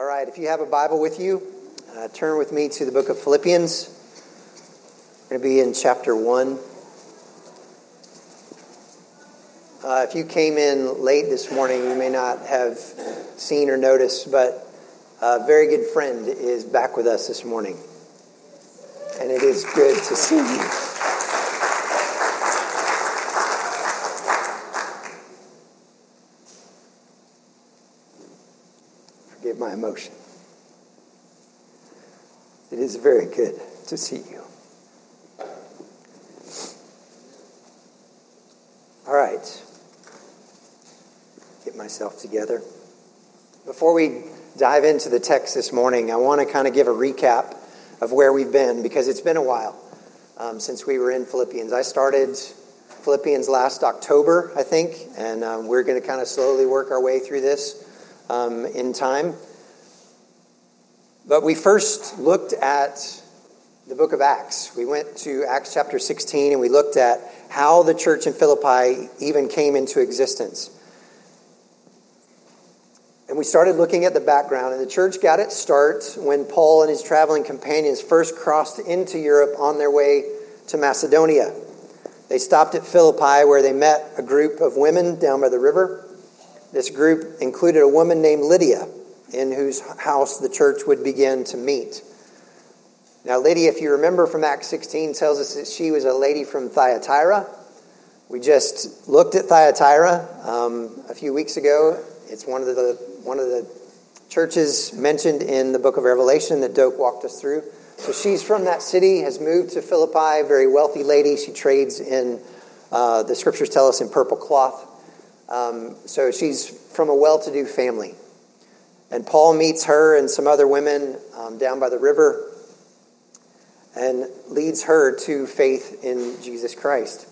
All right, if you have a Bible with you, uh, turn with me to the book of Philippians. We're going to be in chapter 1. Uh, if you came in late this morning, you may not have seen or noticed, but a very good friend is back with us this morning. And it is good to see you. My emotion. It is very good to see you. All right. Get myself together. Before we dive into the text this morning, I want to kind of give a recap of where we've been because it's been a while um, since we were in Philippians. I started Philippians last October, I think, and um, we're going to kind of slowly work our way through this um, in time. But we first looked at the book of Acts. We went to Acts chapter 16 and we looked at how the church in Philippi even came into existence. And we started looking at the background, and the church got its start when Paul and his traveling companions first crossed into Europe on their way to Macedonia. They stopped at Philippi where they met a group of women down by the river. This group included a woman named Lydia, in whose house the church would begin to meet. Now, Lydia, if you remember from Acts 16, tells us that she was a lady from Thyatira. We just looked at Thyatira um, a few weeks ago. It's one of the one of the churches mentioned in the book of Revelation that Doak walked us through. So she's from that city, has moved to Philippi, very wealthy lady. She trades in, uh, the scriptures tell us, in purple cloth. Um, so she's from a well to do family. And Paul meets her and some other women um, down by the river and leads her to faith in Jesus Christ.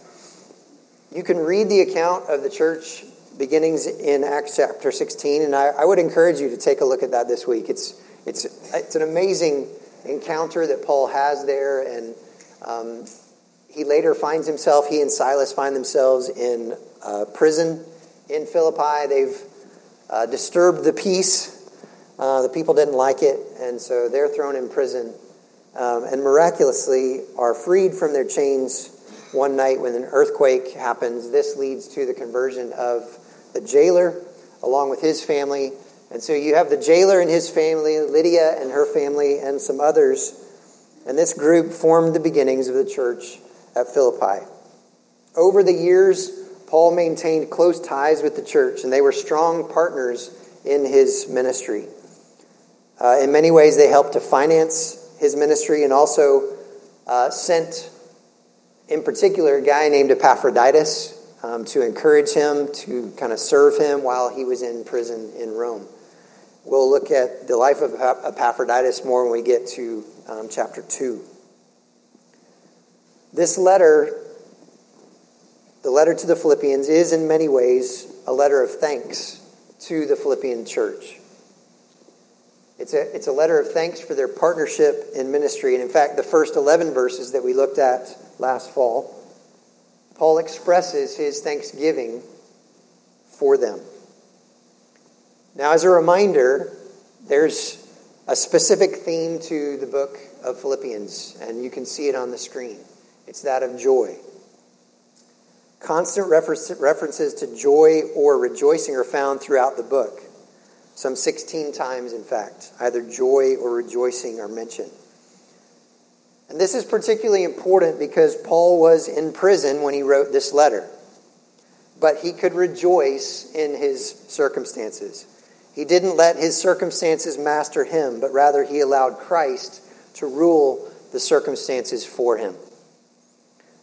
You can read the account of the church beginnings in Acts chapter 16, and I, I, would encourage you to take a look at that this week. It's, it's, it's an amazing encounter that Paul has there, and um, he later finds himself, he and Silas find themselves in uh, prison in Philippi. They've uh, disturbed the peace. Uh, the people didn't like it, and so they're thrown in prison um, and miraculously are freed from their chains one night when an earthquake happens. This leads to the conversion of the jailer along with his family. And so you have the jailer and his family, Lydia and her family, and some others. And this group formed the beginnings of the church at Philippi. Over the years, Paul maintained close ties with the church, and they were strong partners in his ministry. Uh, in many ways, they helped to finance his ministry and also uh, sent, in particular, a guy named Epaphroditus um, to encourage him, to kind of serve him while he was in prison in Rome. We'll look at the life of Epaphroditus more when we get to um, chapter 2. This letter, the letter to the Philippians, is in many ways a letter of thanks to the Philippian church. It's a, it's a letter of thanks for their partnership in ministry. And in fact, the first 11 verses that we looked at last fall Paul expresses his thanksgiving for them. Now, as a reminder, there's a specific theme to the book of Philippians, and you can see it on the screen. It's that of joy. Constant references to joy or rejoicing are found throughout the book. Some 16 times, in fact, either joy or rejoicing are mentioned. And this is particularly important because Paul was in prison when he wrote this letter. But he could rejoice in his circumstances. He didn't let his circumstances master him, but rather he allowed Christ to rule the circumstances for him.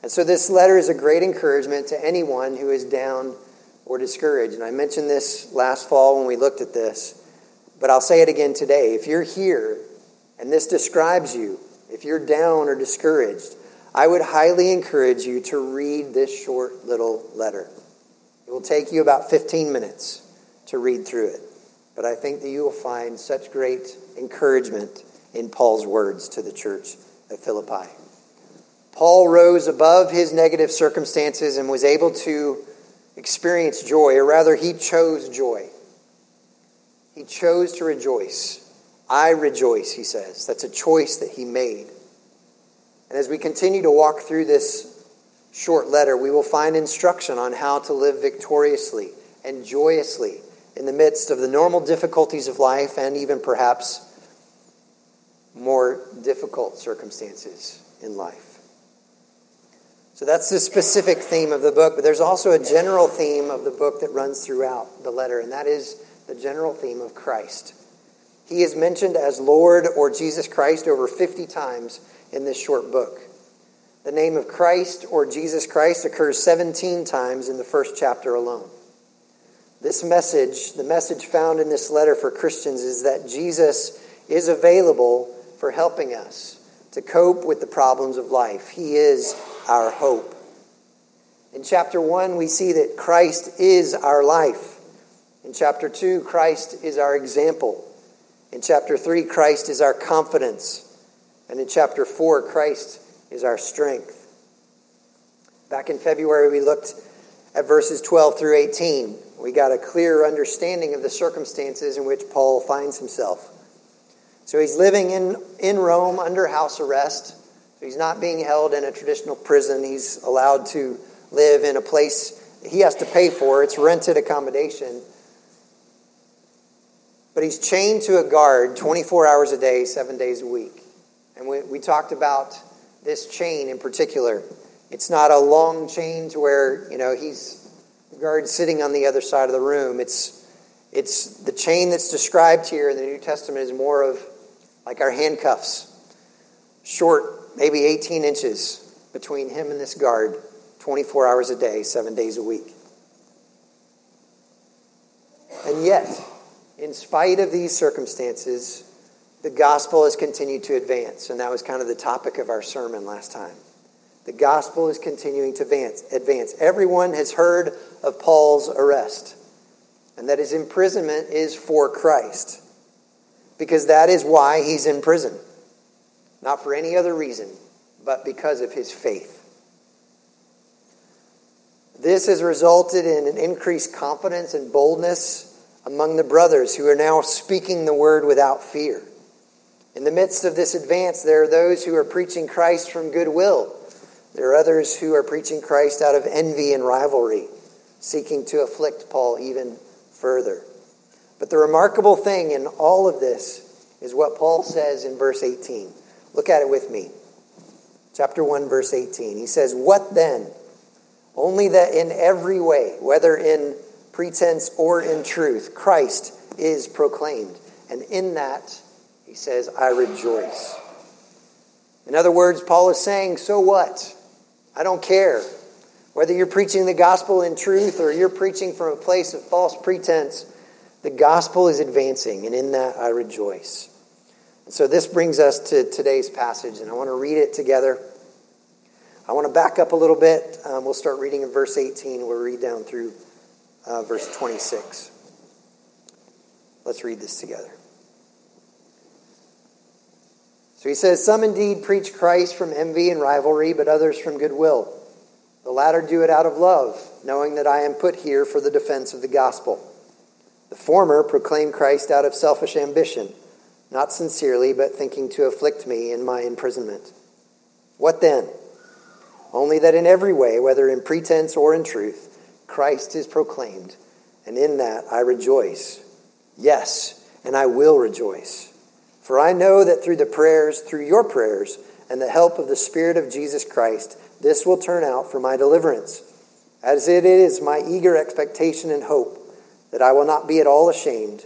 And so this letter is a great encouragement to anyone who is down or discouraged. And I mentioned this last fall when we looked at this, but I'll say it again today. If you're here and this describes you, if you're down or discouraged, I would highly encourage you to read this short little letter. It will take you about 15 minutes to read through it, but I think that you will find such great encouragement in Paul's words to the church at Philippi. Paul rose above his negative circumstances and was able to experience joy, or rather, he chose joy. He chose to rejoice I rejoice, he says. That's a choice that he made. And as we continue to walk through this short letter, we will find instruction on how to live victoriously and joyously in the midst of the normal difficulties of life and even perhaps more difficult circumstances in life. So that's the specific theme of the book, but there's also a general theme of the book that runs throughout the letter, and that is the general theme of Christ. He is mentioned as Lord or Jesus Christ over 50 times in this short book. The name of Christ or Jesus Christ occurs 17 times in the first chapter alone. This message, the message found in this letter for Christians, is that Jesus is available for helping us to cope with the problems of life. He is our hope. In chapter 1, we see that Christ is our life. In chapter 2, Christ is our example. In chapter 3, Christ is our confidence. And in chapter 4, Christ is our strength. Back in February, we looked at verses 12 through 18. We got a clear understanding of the circumstances in which Paul finds himself. So he's living in, in Rome under house arrest. He's not being held in a traditional prison. He's allowed to live in a place he has to pay for. It's rented accommodation. But he's chained to a guard 24 hours a day, seven days a week. And we, we talked about this chain in particular. It's not a long chain to where, you know, he's the guard sitting on the other side of the room. It's, it's the chain that's described here in the New Testament is more of like our handcuffs, short, maybe 18 inches between him and this guard, 24 hours a day, seven days a week. And yet, in spite of these circumstances, the gospel has continued to advance. And that was kind of the topic of our sermon last time. The gospel is continuing to advance. advance. Everyone has heard of Paul's arrest and that his imprisonment is for Christ because that is why he's in prison. Not for any other reason, but because of his faith. This has resulted in an increased confidence and boldness among the brothers who are now speaking the word without fear. In the midst of this advance, there are those who are preaching Christ from goodwill. There are others who are preaching Christ out of envy and rivalry, seeking to afflict Paul even further. But the remarkable thing in all of this is what Paul says in verse 18. Look at it with me. Chapter 1, verse 18. He says, What then? Only that in every way, whether in pretense or in truth, Christ is proclaimed. And in that, he says, I rejoice. In other words, Paul is saying, So what? I don't care. Whether you're preaching the gospel in truth or you're preaching from a place of false pretense, the gospel is advancing, and in that I rejoice. So this brings us to today's passage, and I want to read it together. I want to back up a little bit. Um, we'll start reading in verse 18. We'll read down through uh, verse 26. Let's read this together. So he says, Some indeed preach Christ from envy and rivalry, but others from goodwill. The latter do it out of love, knowing that I am put here for the defense of the gospel. The former proclaim Christ out of selfish ambition, not sincerely, but thinking to afflict me in my imprisonment. What then? Only that in every way, whether in pretense or in truth, Christ is proclaimed, and in that I rejoice. Yes, and I will rejoice. For I know that through the prayers, through your prayers, and the help of the Spirit of Jesus Christ, this will turn out for my deliverance, as it is my eager expectation and hope that I will not be at all ashamed,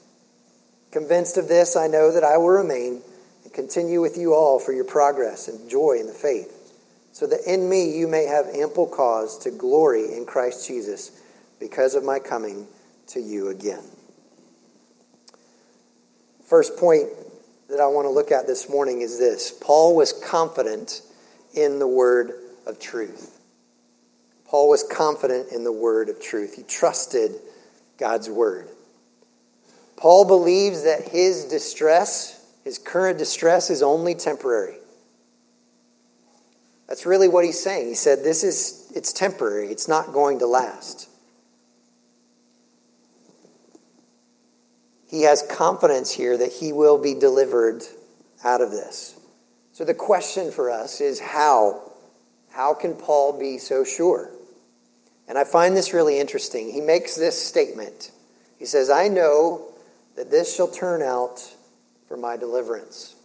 Convinced of this, I know that I will remain and continue with you all for your progress and joy in the faith, so that in me you may have ample cause to glory in Christ Jesus because of my coming to you again. First point that I want to look at this morning is this Paul was confident in the word of truth. Paul was confident in the word of truth. He trusted God's word. Paul believes that his distress, his current distress, is only temporary. That's really what he's saying. He said, This is, it's temporary, it's not going to last. He has confidence here that he will be delivered out of this. So the question for us is how? How can Paul be so sure? And I find this really interesting. He makes this statement. He says, I know that this shall turn out for my deliverance.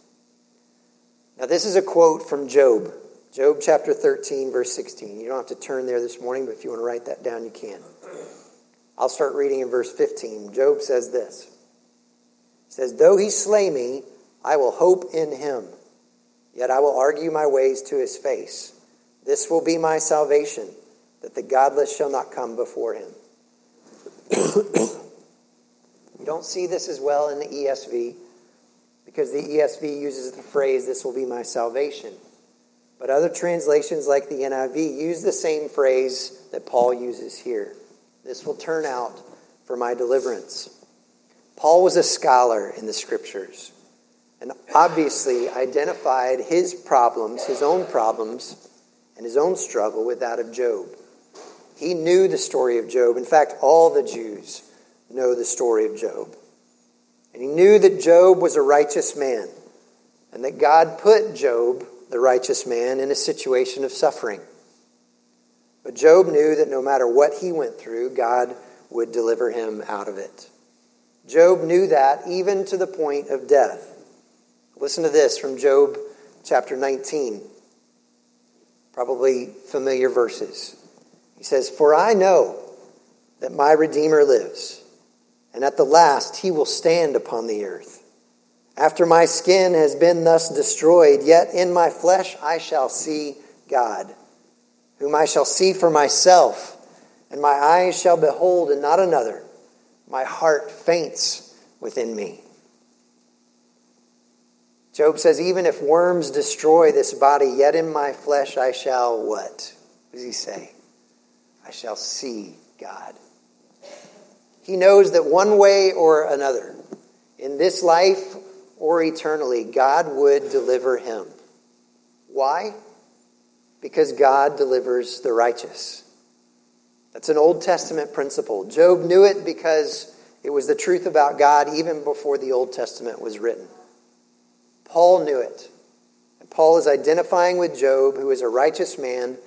Now, this is a quote from Job. Job chapter 13, verse 16. You don't have to turn there this morning, but if you want to write that down, you can. I'll start reading in verse 15. Job says this He says, Though he slay me, I will hope in him, yet I will argue my ways to his face. This will be my salvation, that the godless shall not come before him. don't see this as well in the ESV, because the ESV uses the phrase, This will be my salvation. But other translations, like the NIV, use the same phrase that Paul uses here. This will turn out for my deliverance. Paul was a scholar in the scriptures and obviously identified his problems, his own problems, and his own struggle with that of Job. He knew the story of Job. In fact, all the Jews know the story of Job. And he knew that Job was a righteous man and that God put Job the righteous man in a situation of suffering. But Job knew that no matter what he went through, God would deliver him out of it. Job knew that even to the point of death. Listen to this from Job chapter 19. Probably familiar verses. He says, For I know that my Redeemer lives, and at the last he will stand upon the earth. After my skin has been thus destroyed, yet in my flesh I shall see God, whom I shall see for myself, and my eyes shall behold and not another. My heart faints within me. Job says, Even if worms destroy this body, yet in my flesh I shall what? What does he say? I shall see God. He knows that one way or another, in this life or eternally, God would deliver him. Why? Because God delivers the righteous. That's an Old Testament principle. Job knew it because it was the truth about God even before the Old Testament was written. Paul knew it. And Paul is identifying with Job, who is a righteous man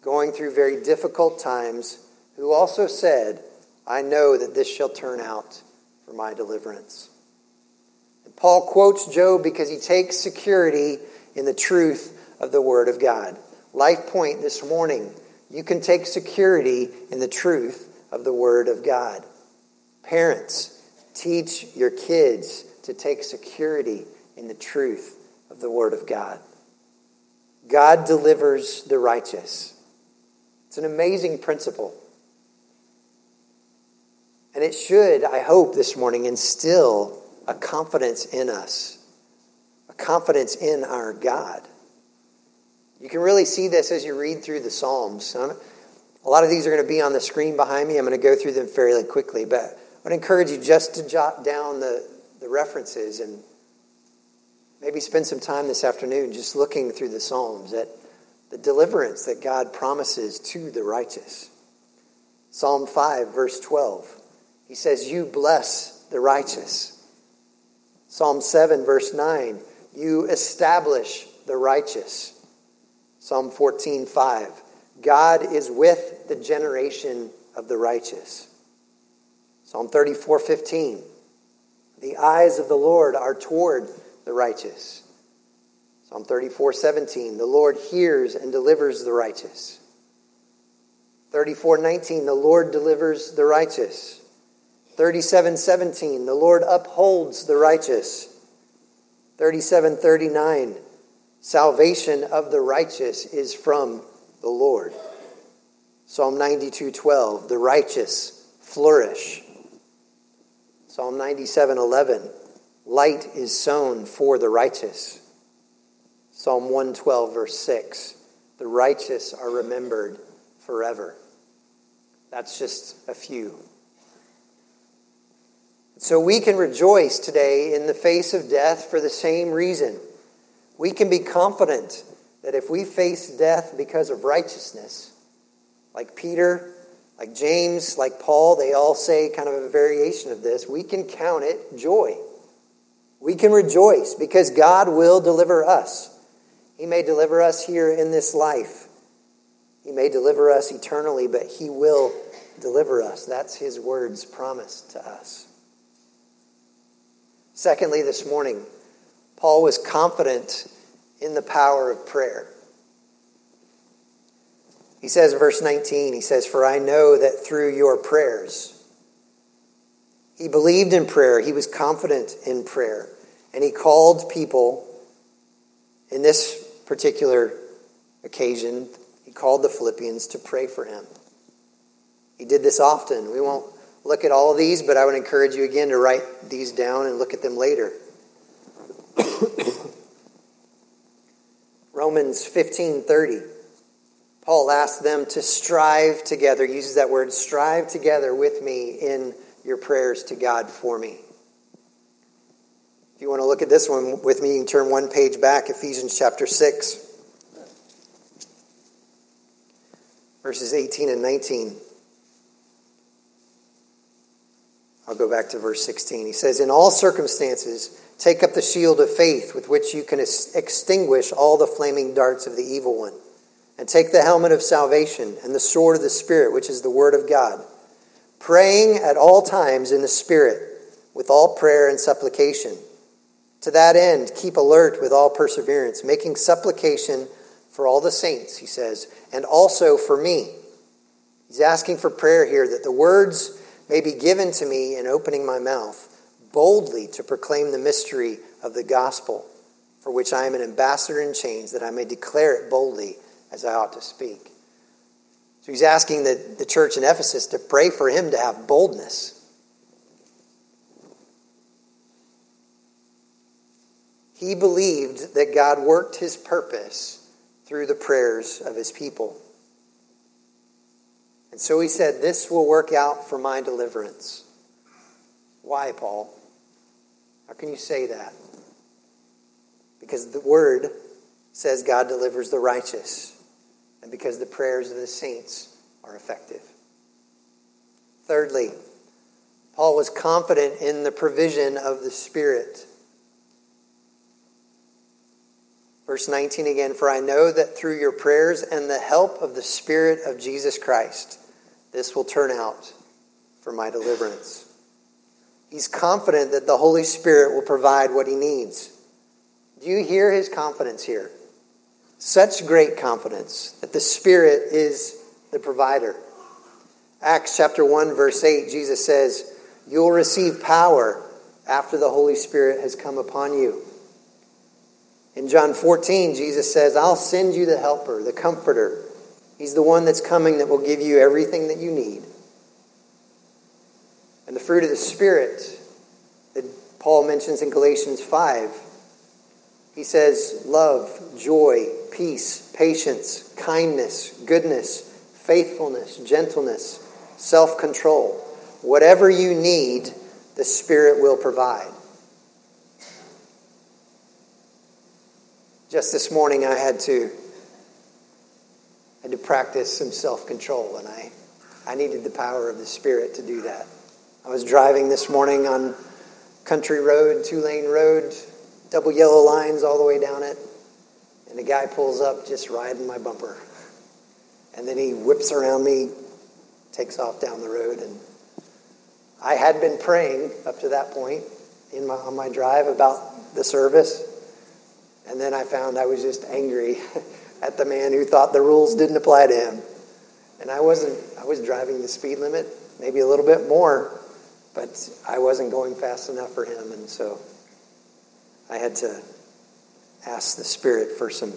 going through very difficult times, who also said, I know that this shall turn out for my deliverance. And Paul quotes Job because he takes security in the truth of the Word of God. Life point this morning you can take security in the truth of the Word of God. Parents, teach your kids to take security in the truth of the Word of God. God delivers the righteous. It's an amazing principle. And it should, I hope, this morning instill a confidence in us, a confidence in our God. You can really see this as you read through the Psalms. A lot of these are going to be on the screen behind me. I'm going to go through them fairly quickly, but I would encourage you just to jot down the, the references and maybe spend some time this afternoon just looking through the Psalms at the deliverance that God promises to the righteous. Psalm 5, verse 12. He says, You bless the righteous. Psalm 7, verse 9, you establish the righteous. Psalm 14, 5, God is with the generation of the righteous. Psalm 34, 15, the eyes of the Lord are toward the righteous. Psalm 34, 17, the Lord hears and delivers the righteous. 34, 19, the Lord delivers the righteous. 37:17 The Lord upholds the righteous. 37:39 Salvation of the righteous is from the Lord. Psalm 92:12 The righteous flourish. Psalm 97:11 light is sown for the righteous. Psalm 112, verse 6 The righteous are remembered forever. That's just a few. So we can rejoice today in the face of death for the same reason. We can be confident that if we face death because of righteousness, like Peter, like James, like Paul, they all say kind of a variation of this, we can count it joy. We can rejoice because God will deliver us. He may deliver us here in this life. He may deliver us eternally, but He will deliver us. That's His word's promise to us. Secondly, this morning, Paul was confident in the power of prayer. He says, in verse 19, he says, For I know that through your prayers, he believed in prayer, he was confident in prayer, and he called people in this particular occasion, he called the Philippians to pray for him. He did this often. We won't look at all these, but I would encourage you again to write these down and look at them later. Romans 15:30. Paul asks them to strive together, he uses that word strive together with me in your prayers to God for me. If you want to look at this one with me, you can turn one page back, Ephesians chapter 6, verses 18 and 19. I'll go back to verse 16. He says, In all circumstances, take up the shield of faith with which you can extinguish all the flaming darts of the evil one. And take the helmet of salvation and the sword of the Spirit, which is the Word of God, praying at all times in the Spirit with all prayer and supplication. To that end, keep alert with all perseverance, making supplication for all the saints, he says, and also for me. He's asking for prayer here that the words may be given to me in opening my mouth boldly to proclaim the mystery of the gospel, for which I am an ambassador in chains, that I may declare it boldly as I ought to speak. So he's asking the, the church in Ephesus to pray for him to have boldness. He believed that God worked his purpose through the prayers of his people. And so he said, This will work out for my deliverance. Why, Paul? How can you say that? Because the word says God delivers the righteous, and because the prayers of the saints are effective. Thirdly, Paul was confident in the provision of the Spirit. Verse 19 again, for I know that through your prayers and the help of the Spirit of Jesus Christ, this will turn out for my deliverance. He's confident that the Holy Spirit will provide what he needs. Do you hear his confidence here? Such great confidence that the Spirit is the provider. Acts chapter 1, verse 8, Jesus says, You'll receive power after the Holy Spirit has come upon you. In John 14, Jesus says, I'll send you the helper, the comforter He's the one that's coming that will give you everything that you need. And the fruit of the Spirit that Paul mentions in Galatians 5, he says love, joy, peace, patience, kindness, goodness, faithfulness, gentleness, self control. Whatever you need, the Spirit will provide. Just this morning, I had to had to practice some self control, and I, I needed the power of the Spirit to do that. I was driving this morning on country road, two lane road, double yellow lines all the way down it, and a guy pulls up just riding my bumper. And then he whips around me, takes off down the road, and I had been praying up to that point in my, on my drive about the service, and then I found I was just angry at the man who thought the rules didn't apply to him. And I wasn't, I was driving the speed limit, maybe a little bit more, but I wasn't going fast enough for him. And so I had to ask the Spirit for some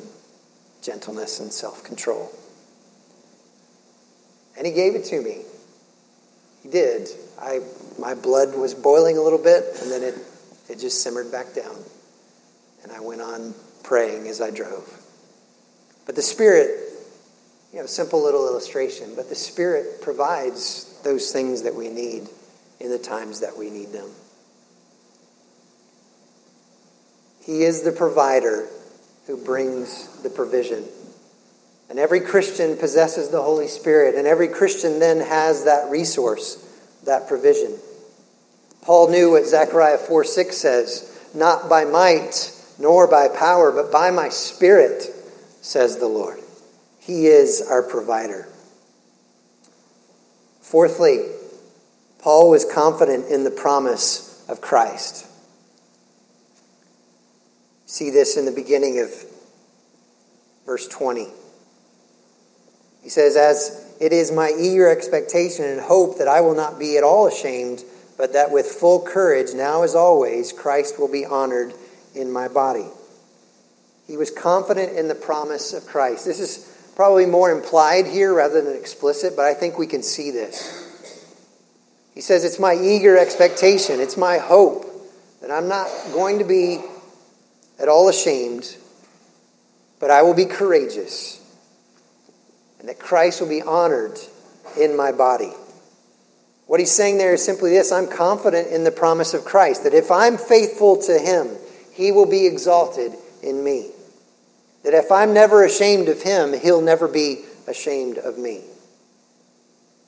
gentleness and self control. And he gave it to me. He did. I, my blood was boiling a little bit, and then it it just simmered back down. And I went on praying as I drove. But the Spirit, you know, simple little illustration, but the Spirit provides those things that we need in the times that we need them. He is the provider who brings the provision. And every Christian possesses the Holy Spirit, and every Christian then has that resource, that provision. Paul knew what Zechariah 4 6 says Not by might, nor by power, but by my Spirit, says the Lord. He is our provider. Fourthly, Paul was confident in the promise of Christ. See this in the beginning of verse 20. He says, As it is my eager expectation and hope that I will not be at all ashamed, but that with full courage, now as always, Christ will be honored in my body. He was confident in the promise of Christ. This is probably more implied here rather than explicit, but I think we can see this. He says, It's my eager expectation, it's my hope that I'm not going to be at all ashamed, but I will be courageous, and that Christ will be honored in my body. What he's saying there is simply this I'm confident in the promise of Christ, that if I'm faithful to him, he will be exalted in me. That if I'm never ashamed of him, he'll never be ashamed of me.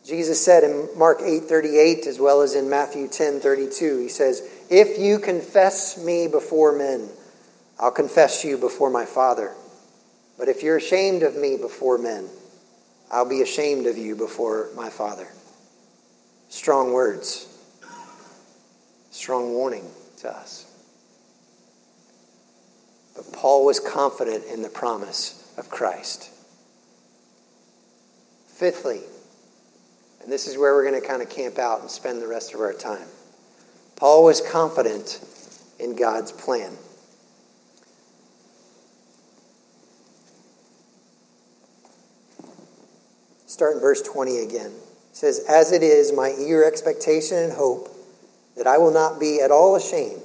Jesus said in Mark 8:38 as well as in Matthew 10:32, he says, "If you confess me before men, I'll confess you before my Father. But if you're ashamed of me before men, I'll be ashamed of you before my Father. Strong words, strong warning to us. But Paul was confident in the promise of Christ. Fifthly, and this is where we're going to kind of camp out and spend the rest of our time. Paul was confident in God's plan. Start in verse 20 again. It says, As it is my eager expectation and hope that I will not be at all ashamed,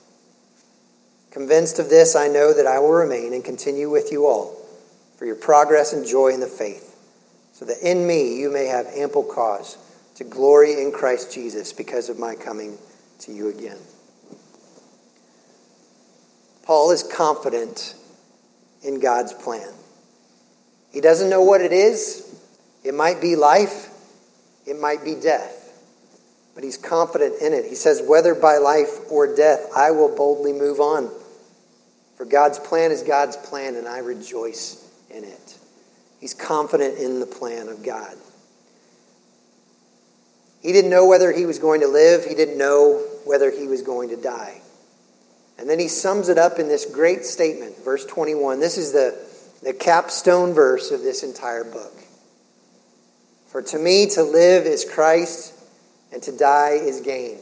Convinced of this, I know that I will remain and continue with you all for your progress and joy in the faith, so that in me you may have ample cause to glory in Christ Jesus because of my coming to you again. Paul is confident in God's plan. He doesn't know what it is. It might be life, it might be death. But he's confident in it. He says, Whether by life or death, I will boldly move on. For God's plan is God's plan, and I rejoice in it. He's confident in the plan of God. He didn't know whether he was going to live, he didn't know whether he was going to die. And then he sums it up in this great statement, verse 21. This is the the capstone verse of this entire book. For to me, to live is Christ, and to die is gain.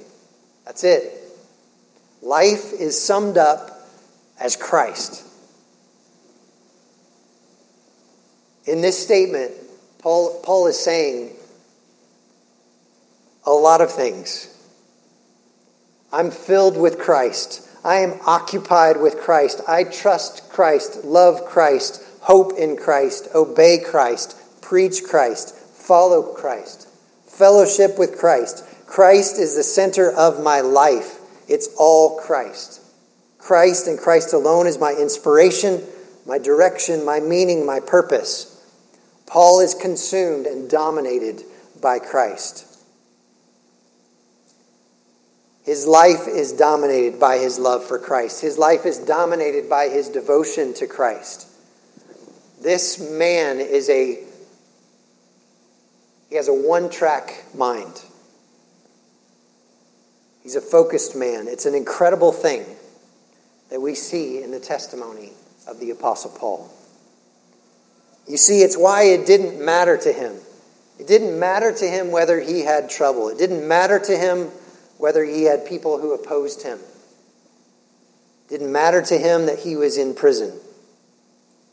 That's it. Life is summed up as Christ. In this statement, Paul, Paul is saying a lot of things. I'm filled with Christ. I am occupied with Christ. I trust Christ, love Christ, hope in Christ, obey Christ, preach Christ, follow Christ, fellowship with Christ. Christ is the center of my life. It's all Christ. Christ and Christ alone is my inspiration, my direction, my meaning, my purpose. Paul is consumed and dominated by Christ. His life is dominated by his love for Christ. His life is dominated by his devotion to Christ. This man is a he has a one-track mind. He's a focused man. It's an incredible thing. That we see in the testimony of the Apostle Paul. You see, it's why it didn't matter to him. It didn't matter to him whether he had trouble. It didn't matter to him whether he had people who opposed him. It didn't matter to him that he was in prison.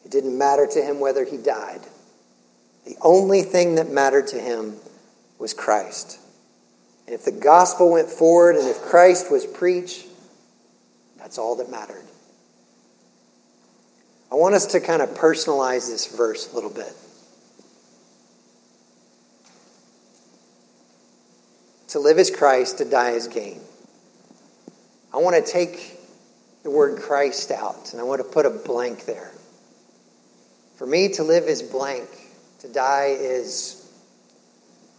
It didn't matter to him whether he died. The only thing that mattered to him was Christ. And if the gospel went forward and if Christ was preached, that's all that mattered. I want us to kind of personalize this verse a little bit. To live as Christ, to die as gain. I want to take the word Christ out and I want to put a blank there. For me, to live is blank, to die is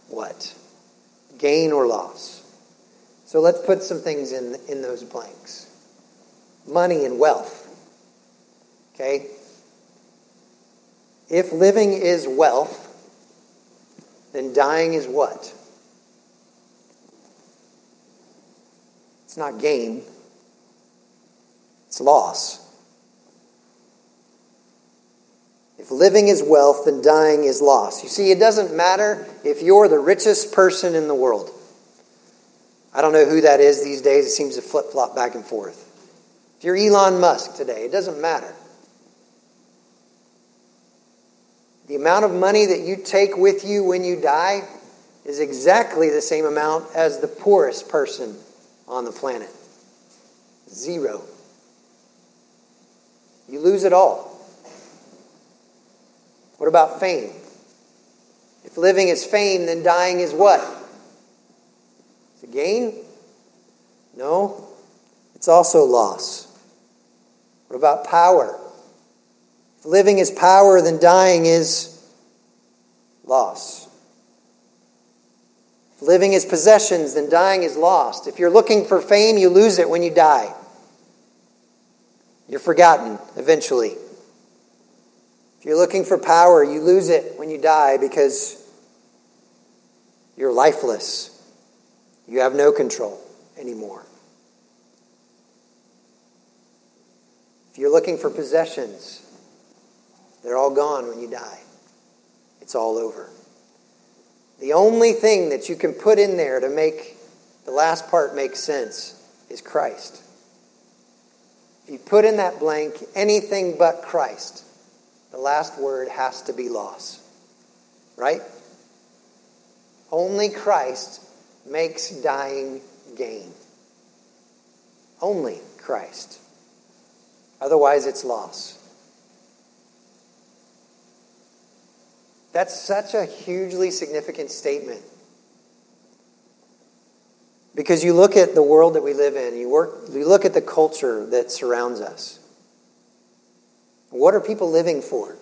what? Gain or loss. So let's put some things in, in those blanks money and wealth. Okay? If living is wealth, then dying is what? It's not gain, it's loss. If living is wealth, then dying is loss. You see, it doesn't matter if you're the richest person in the world. I don't know who that is these days. It seems to flip flop back and forth. If you're Elon Musk today, it doesn't matter. The amount of money that you take with you when you die is exactly the same amount as the poorest person on the planet. Zero. You lose it all. What about fame? If living is fame, then dying is what? It's a gain? No. It's also loss. What about power? If living is power, then dying is loss. If living is possessions, then dying is lost. If you're looking for fame, you lose it when you die. You're forgotten eventually. If you're looking for power, you lose it when you die because you're lifeless. You have no control anymore. You're looking for possessions, they're all gone when you die. It's all over. The only thing that you can put in there to make the last part make sense is Christ. If you put in that blank anything but Christ, the last word has to be loss. Right? Only Christ makes dying gain. Only Christ. Otherwise, it's loss. That's such a hugely significant statement. Because you look at the world that we live in, you, work, you look at the culture that surrounds us. What are people living for?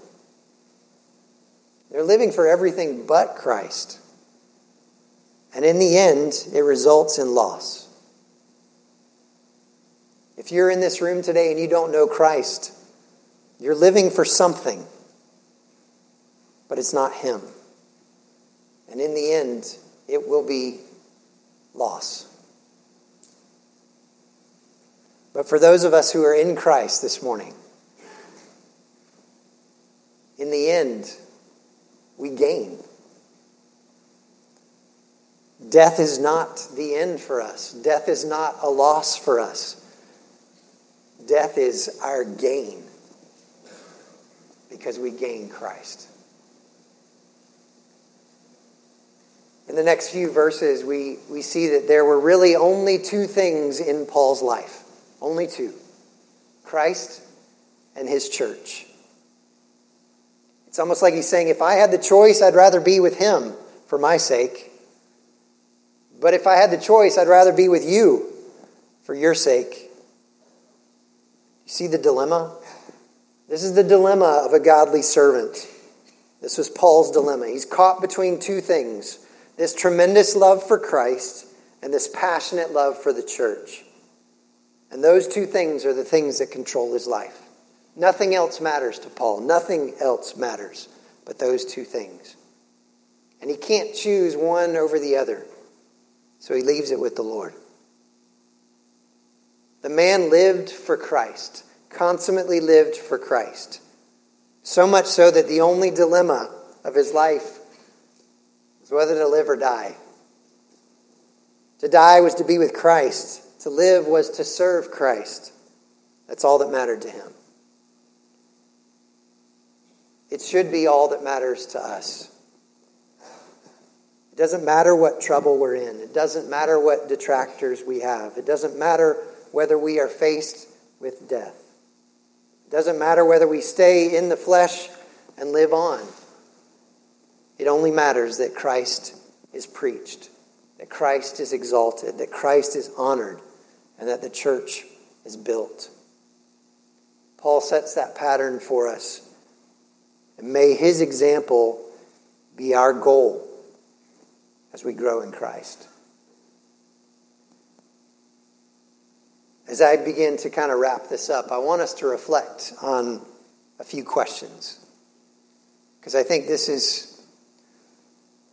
They're living for everything but Christ. And in the end, it results in loss. If you're in this room today and you don't know Christ, you're living for something, but it's not Him. And in the end, it will be loss. But for those of us who are in Christ this morning, in the end, we gain. Death is not the end for us. Death is not a loss for us. Death is our gain because we gain Christ. In the next few verses, we, we see that there were really only two things in Paul's life. Only two Christ and his church. It's almost like he's saying, if I had the choice, I'd rather be with him for my sake. But if I had the choice, I'd rather be with you for your sake. You see the dilemma? This is the dilemma of a godly servant. This was Paul's dilemma. He's caught between two things this tremendous love for Christ and this passionate love for the church. And those two things are the things that control his life. Nothing else matters to Paul. Nothing else matters but those two things. And he can't choose one over the other. So he leaves it with the Lord. The man lived for Christ, consummately lived for Christ. So much so that the only dilemma of his life was whether to live or die. To die was to be with Christ, to live was to serve Christ. That's all that mattered to him. It should be all that matters to us. It doesn't matter what trouble we're in. It doesn't matter what detractors we have. It doesn't matter whether we are faced with death. It doesn't matter whether we stay in the flesh and live on. It only matters that Christ is preached, that Christ is exalted, that Christ is honored, and that the church is built. Paul sets that pattern for us. And may his example be our goal as we grow in Christ. As I begin to kind of wrap this up, I want us to reflect on a few questions. Because I think this is,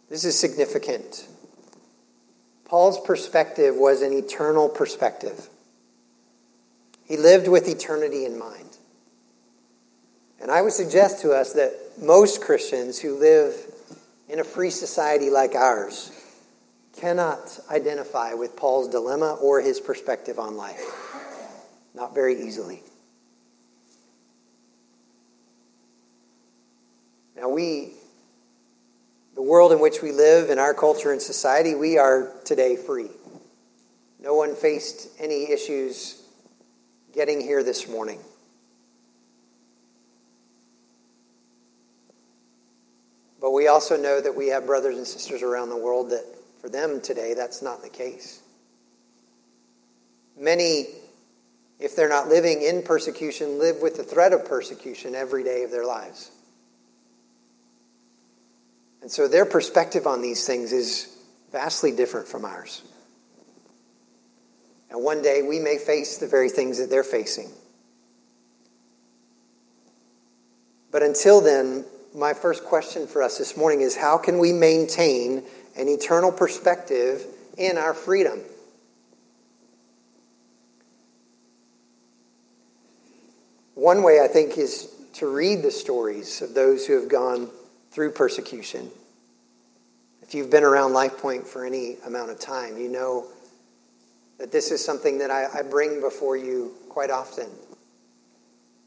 this is significant. Paul's perspective was an eternal perspective. He lived with eternity in mind. And I would suggest to us that most Christians who live in a free society like ours cannot identify with Paul's dilemma or his perspective on life. Not very easily. Now, we, the world in which we live, in our culture and society, we are today free. No one faced any issues getting here this morning. But we also know that we have brothers and sisters around the world that, for them today, that's not the case. Many, if they're not living in persecution, live with the threat of persecution every day of their lives. And so their perspective on these things is vastly different from ours. And one day we may face the very things that they're facing. But until then, my first question for us this morning is how can we maintain an eternal perspective in our freedom? One way, I think, is to read the stories of those who have gone through persecution. If you've been around Life Point for any amount of time, you know that this is something that I, I bring before you quite often.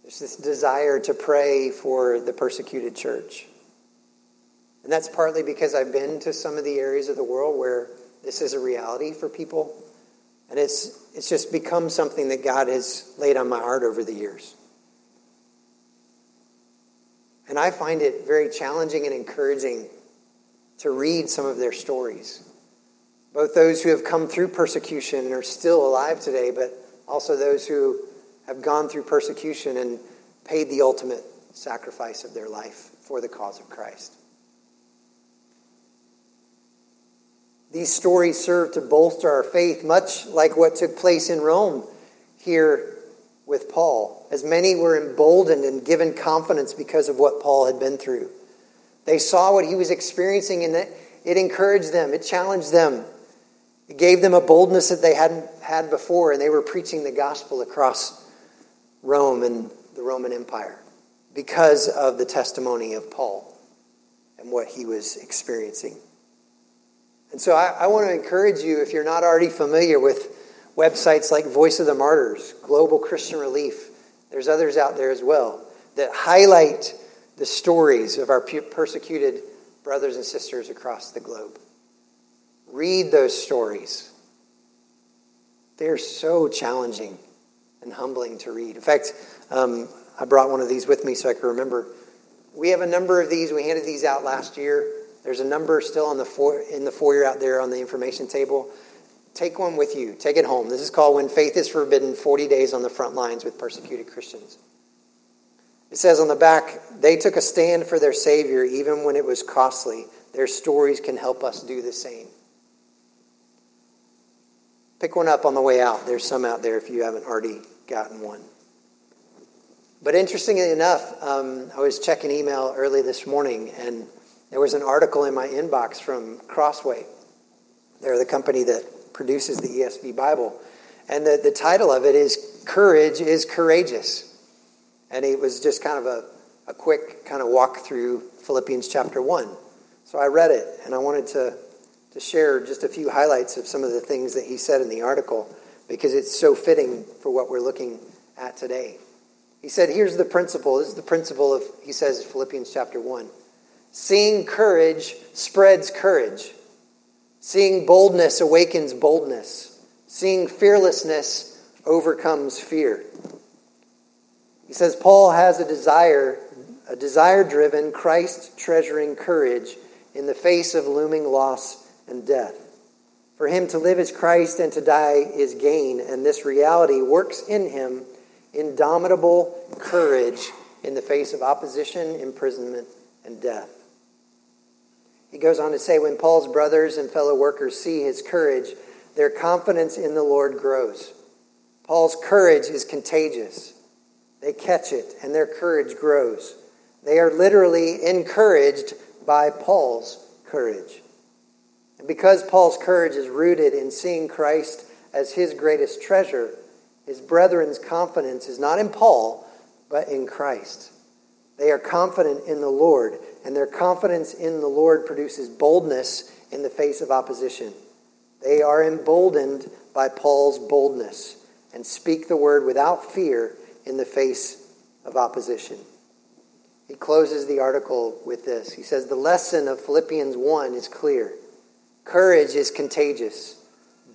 There's this desire to pray for the persecuted church. And that's partly because I've been to some of the areas of the world where this is a reality for people. And it's, it's just become something that God has laid on my heart over the years. And I find it very challenging and encouraging to read some of their stories. Both those who have come through persecution and are still alive today, but also those who have gone through persecution and paid the ultimate sacrifice of their life for the cause of Christ. These stories serve to bolster our faith, much like what took place in Rome here with Paul, as many were emboldened and given confidence because of what Paul had been through. They saw what he was experiencing and it encouraged them, it challenged them, it gave them a boldness that they hadn't had before, and they were preaching the gospel across Rome and the Roman Empire because of the testimony of Paul and what he was experiencing. And so I, I, want to encourage you, if you're not already familiar with websites like Voice of the Martyrs, Global Christian Relief, there's others out there as well that highlight the stories of our persecuted brothers and sisters across the globe. Read those stories. They're so challenging and humbling to read. In fact, um, I brought one of these with me so I can remember. We have a number of these. We handed these out last year. There's a number still on the in the foyer out there on the information table. Take one with you. Take it home. This is called When Faith is Forbidden 40 Days on the Front Lines with Persecuted Christians. It says on the back, they took a stand for their Savior even when it was costly. Their stories can help us do the same. Pick one up on the way out. There's some out there if you haven't already gotten one. But interestingly enough, um, I was checking email early this morning, and there was an article in my inbox from Crossway. They're the company that produces the ESV Bible. And the, the title of it is courage is courageous. And it was just kind of a, a quick kind of walk through Philippians chapter 1. So I read it, and I wanted to, to share just a few highlights of some of the things that he said in the article because it's so fitting for what we're looking at today. He said, Here's the principle. This is the principle of, he says, Philippians chapter 1. Seeing courage spreads courage. Seeing boldness awakens boldness. Seeing fearlessness overcomes fear. He says Paul has a desire, a desire driven, Christ treasuring courage in the face of looming loss and death. For him to live is Christ and to die is gain, and this reality works in him indomitable courage in the face of opposition, imprisonment, and death. He goes on to say when Paul's brothers and fellow workers see his courage, their confidence in the Lord grows. Paul's courage is contagious. They catch it, and their courage grows. They are literally encouraged by Paul's courage. And because Paul's courage is rooted in seeing Christ as his greatest treasure, his brethren's confidence is not in Paul, but in Christ. They are confident in the Lord, and their confidence in the Lord produces boldness in the face of opposition. They are emboldened by Paul's boldness and speak the word without fear in the face of opposition. He closes the article with this. He says, The lesson of Philippians 1 is clear courage is contagious,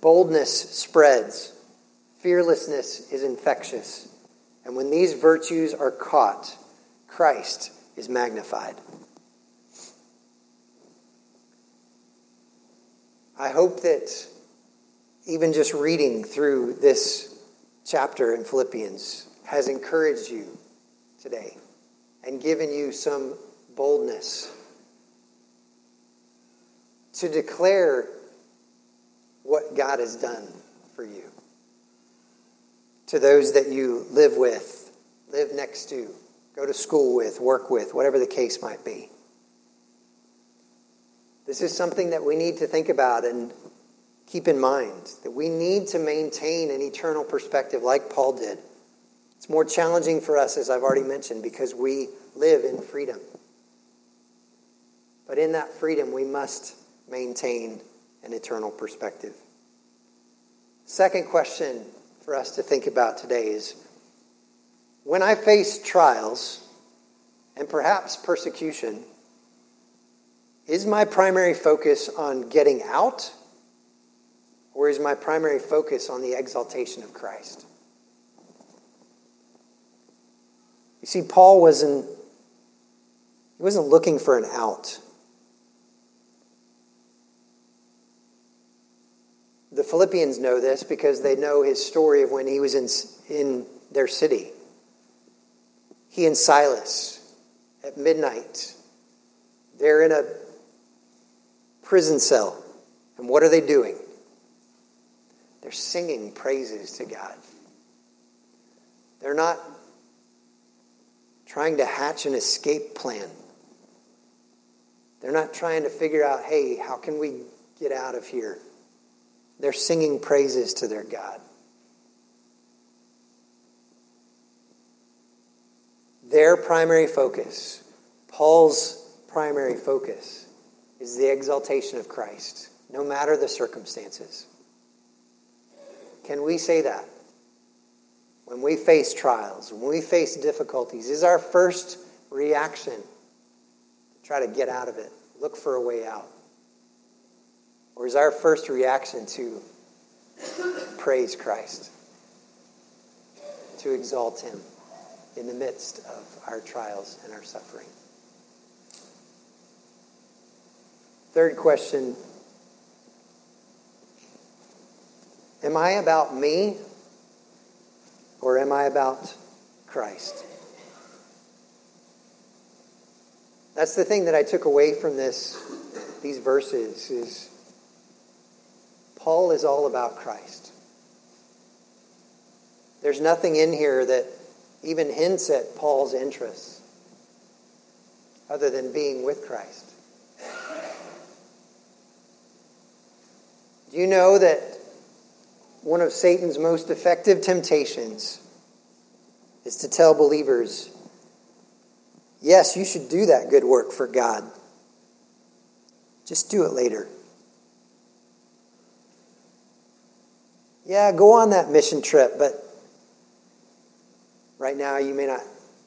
boldness spreads, fearlessness is infectious. And when these virtues are caught, Christ is magnified. I hope that even just reading through this chapter in Philippians has encouraged you today and given you some boldness to declare what God has done for you. To those that you live with, live next to, go to school with, work with, whatever the case might be. This is something that we need to think about and keep in mind that we need to maintain an eternal perspective like Paul did. It's more challenging for us, as I've already mentioned, because we live in freedom. But in that freedom, we must maintain an eternal perspective. Second question for us to think about today is when I face trials and perhaps persecution, is my primary focus on getting out, or is my primary focus on the exaltation of Christ? You see, Paul wasn't, he wasn't looking for an out. The Philippians know this because they know his story of when he was in, in their city. He and Silas at midnight, they're in a prison cell. And what are they doing? They're singing praises to God. They're not trying to hatch an escape plan. They're not trying to figure out, hey, how can we get out of here? They're singing praises to their God. Their primary focus, Paul's primary focus, is the exaltation of Christ, no matter the circumstances. Can we say that? when we face trials, when we face difficulties, is our first reaction to try to get out of it, look for a way out? Or is our first reaction to praise Christ, to exalt Him in the midst of our trials and our suffering? Third question Am I about me or am I about Christ? That's the thing that I took away from this these verses is Paul is all about Christ. There's nothing in here that even hints at Paul's interests other than being with Christ. Do you know that one of Satan's most effective temptations is to tell believers yes, you should do that good work for God. Just do it later. Yeah, go on that mission trip, but right now you may not,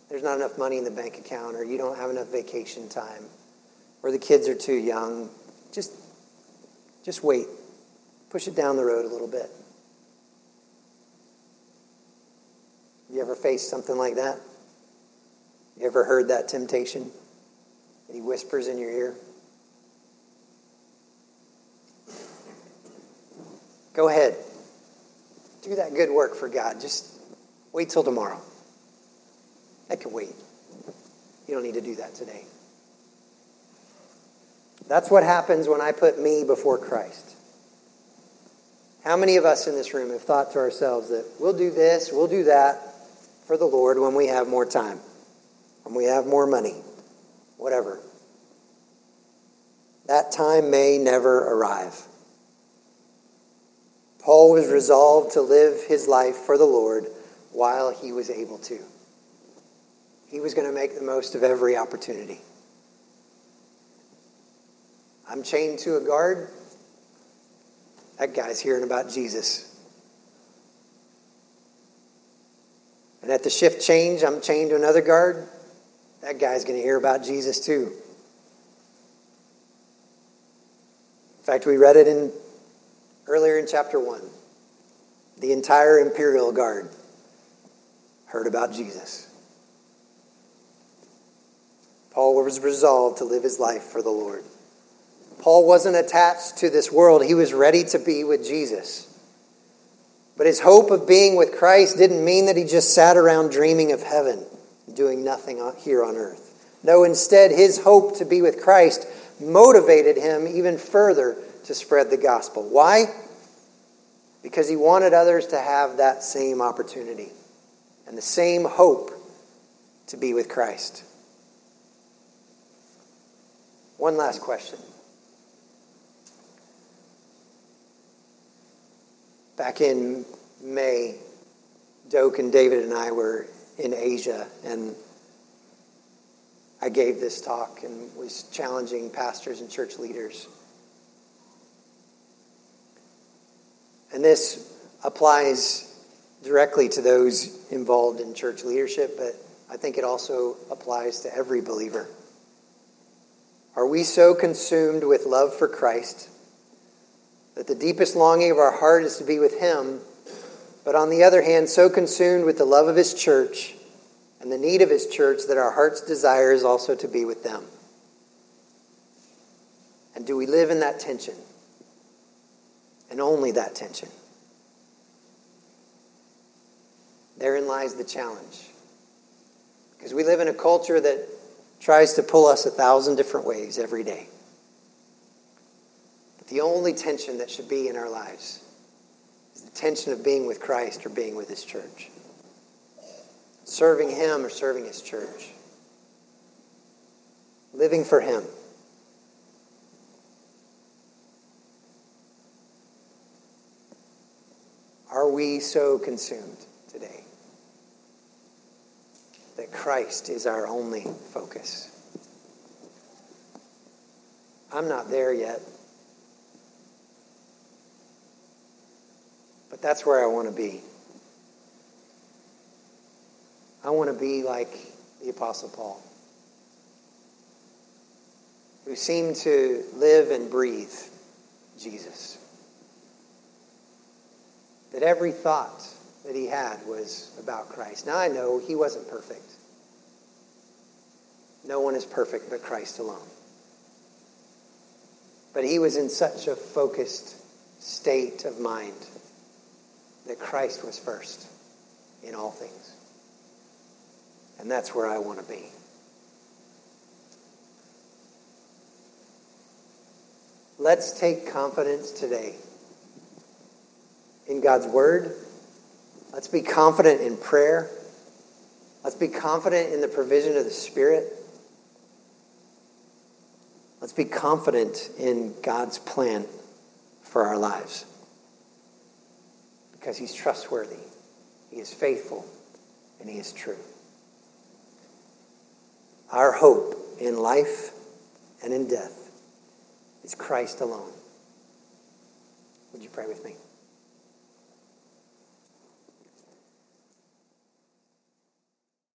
there's not enough money in the bank account, or you don't have enough vacation time, or the kids are too young. Just, just wait. Push it down the road a little bit. You ever faced something like that? You ever heard that temptation? That he whispers in your ear? Go ahead. Do that good work for God. Just wait till tomorrow. That can wait. You don't need to do that today. That's what happens when I put me before Christ. How many of us in this room have thought to ourselves that we'll do this, we'll do that for the Lord when we have more time, when we have more money, whatever? That time may never arrive. Paul was resolved to live his life for the Lord while he was able to. He was going to make the most of every opportunity. I'm chained to a guard. That guy's hearing about Jesus. And at the shift change, I'm chained to another guard. That guy's going to hear about Jesus too. In fact, we read it in earlier in chapter 1. The entire imperial guard heard about Jesus. Paul was resolved to live his life for the Lord. Paul wasn't attached to this world, he was ready to be with Jesus. But his hope of being with Christ didn't mean that he just sat around dreaming of heaven, doing nothing here on earth. No, instead, his hope to be with Christ motivated him even further to spread the gospel. Why? Because he wanted others to have that same opportunity and the same hope to be with Christ. One last question. Back in May, Doak and David and I were in Asia, and I gave this talk and was challenging pastors and church leaders. And this applies directly to those involved in church leadership, but I think it also applies to every believer. Are we so consumed with love for Christ that the deepest longing of our heart is to be with Him, but on the other hand, so consumed with the love of His church and the need of His church that our heart's desire is also to be with them. And do we live in that tension? And only that tension. Therein lies the challenge. Because we live in a culture that tries to pull us a thousand different ways every day. The only tension that should be in our lives is the tension of being with Christ or being with His church, serving Him or serving His church, living for Him. Are we so consumed today that Christ is our only focus? I'm not there yet. That's where I want to be. I want to be like the Apostle Paul, who seemed to live and breathe Jesus. That every thought that he had was about Christ. Now I know he wasn't perfect. No one is perfect but Christ alone. But he was in such a focused state of mind that Christ was first in all things. And that's where I want to be. Let's take confidence today in God's Word. Let's be confident in prayer. Let's be confident in the provision of the Spirit. Let's be confident in God's plan for our lives because he's trustworthy, he is faithful, and He is true. Our hope in life and in death is Christ alone. Would you pray with me?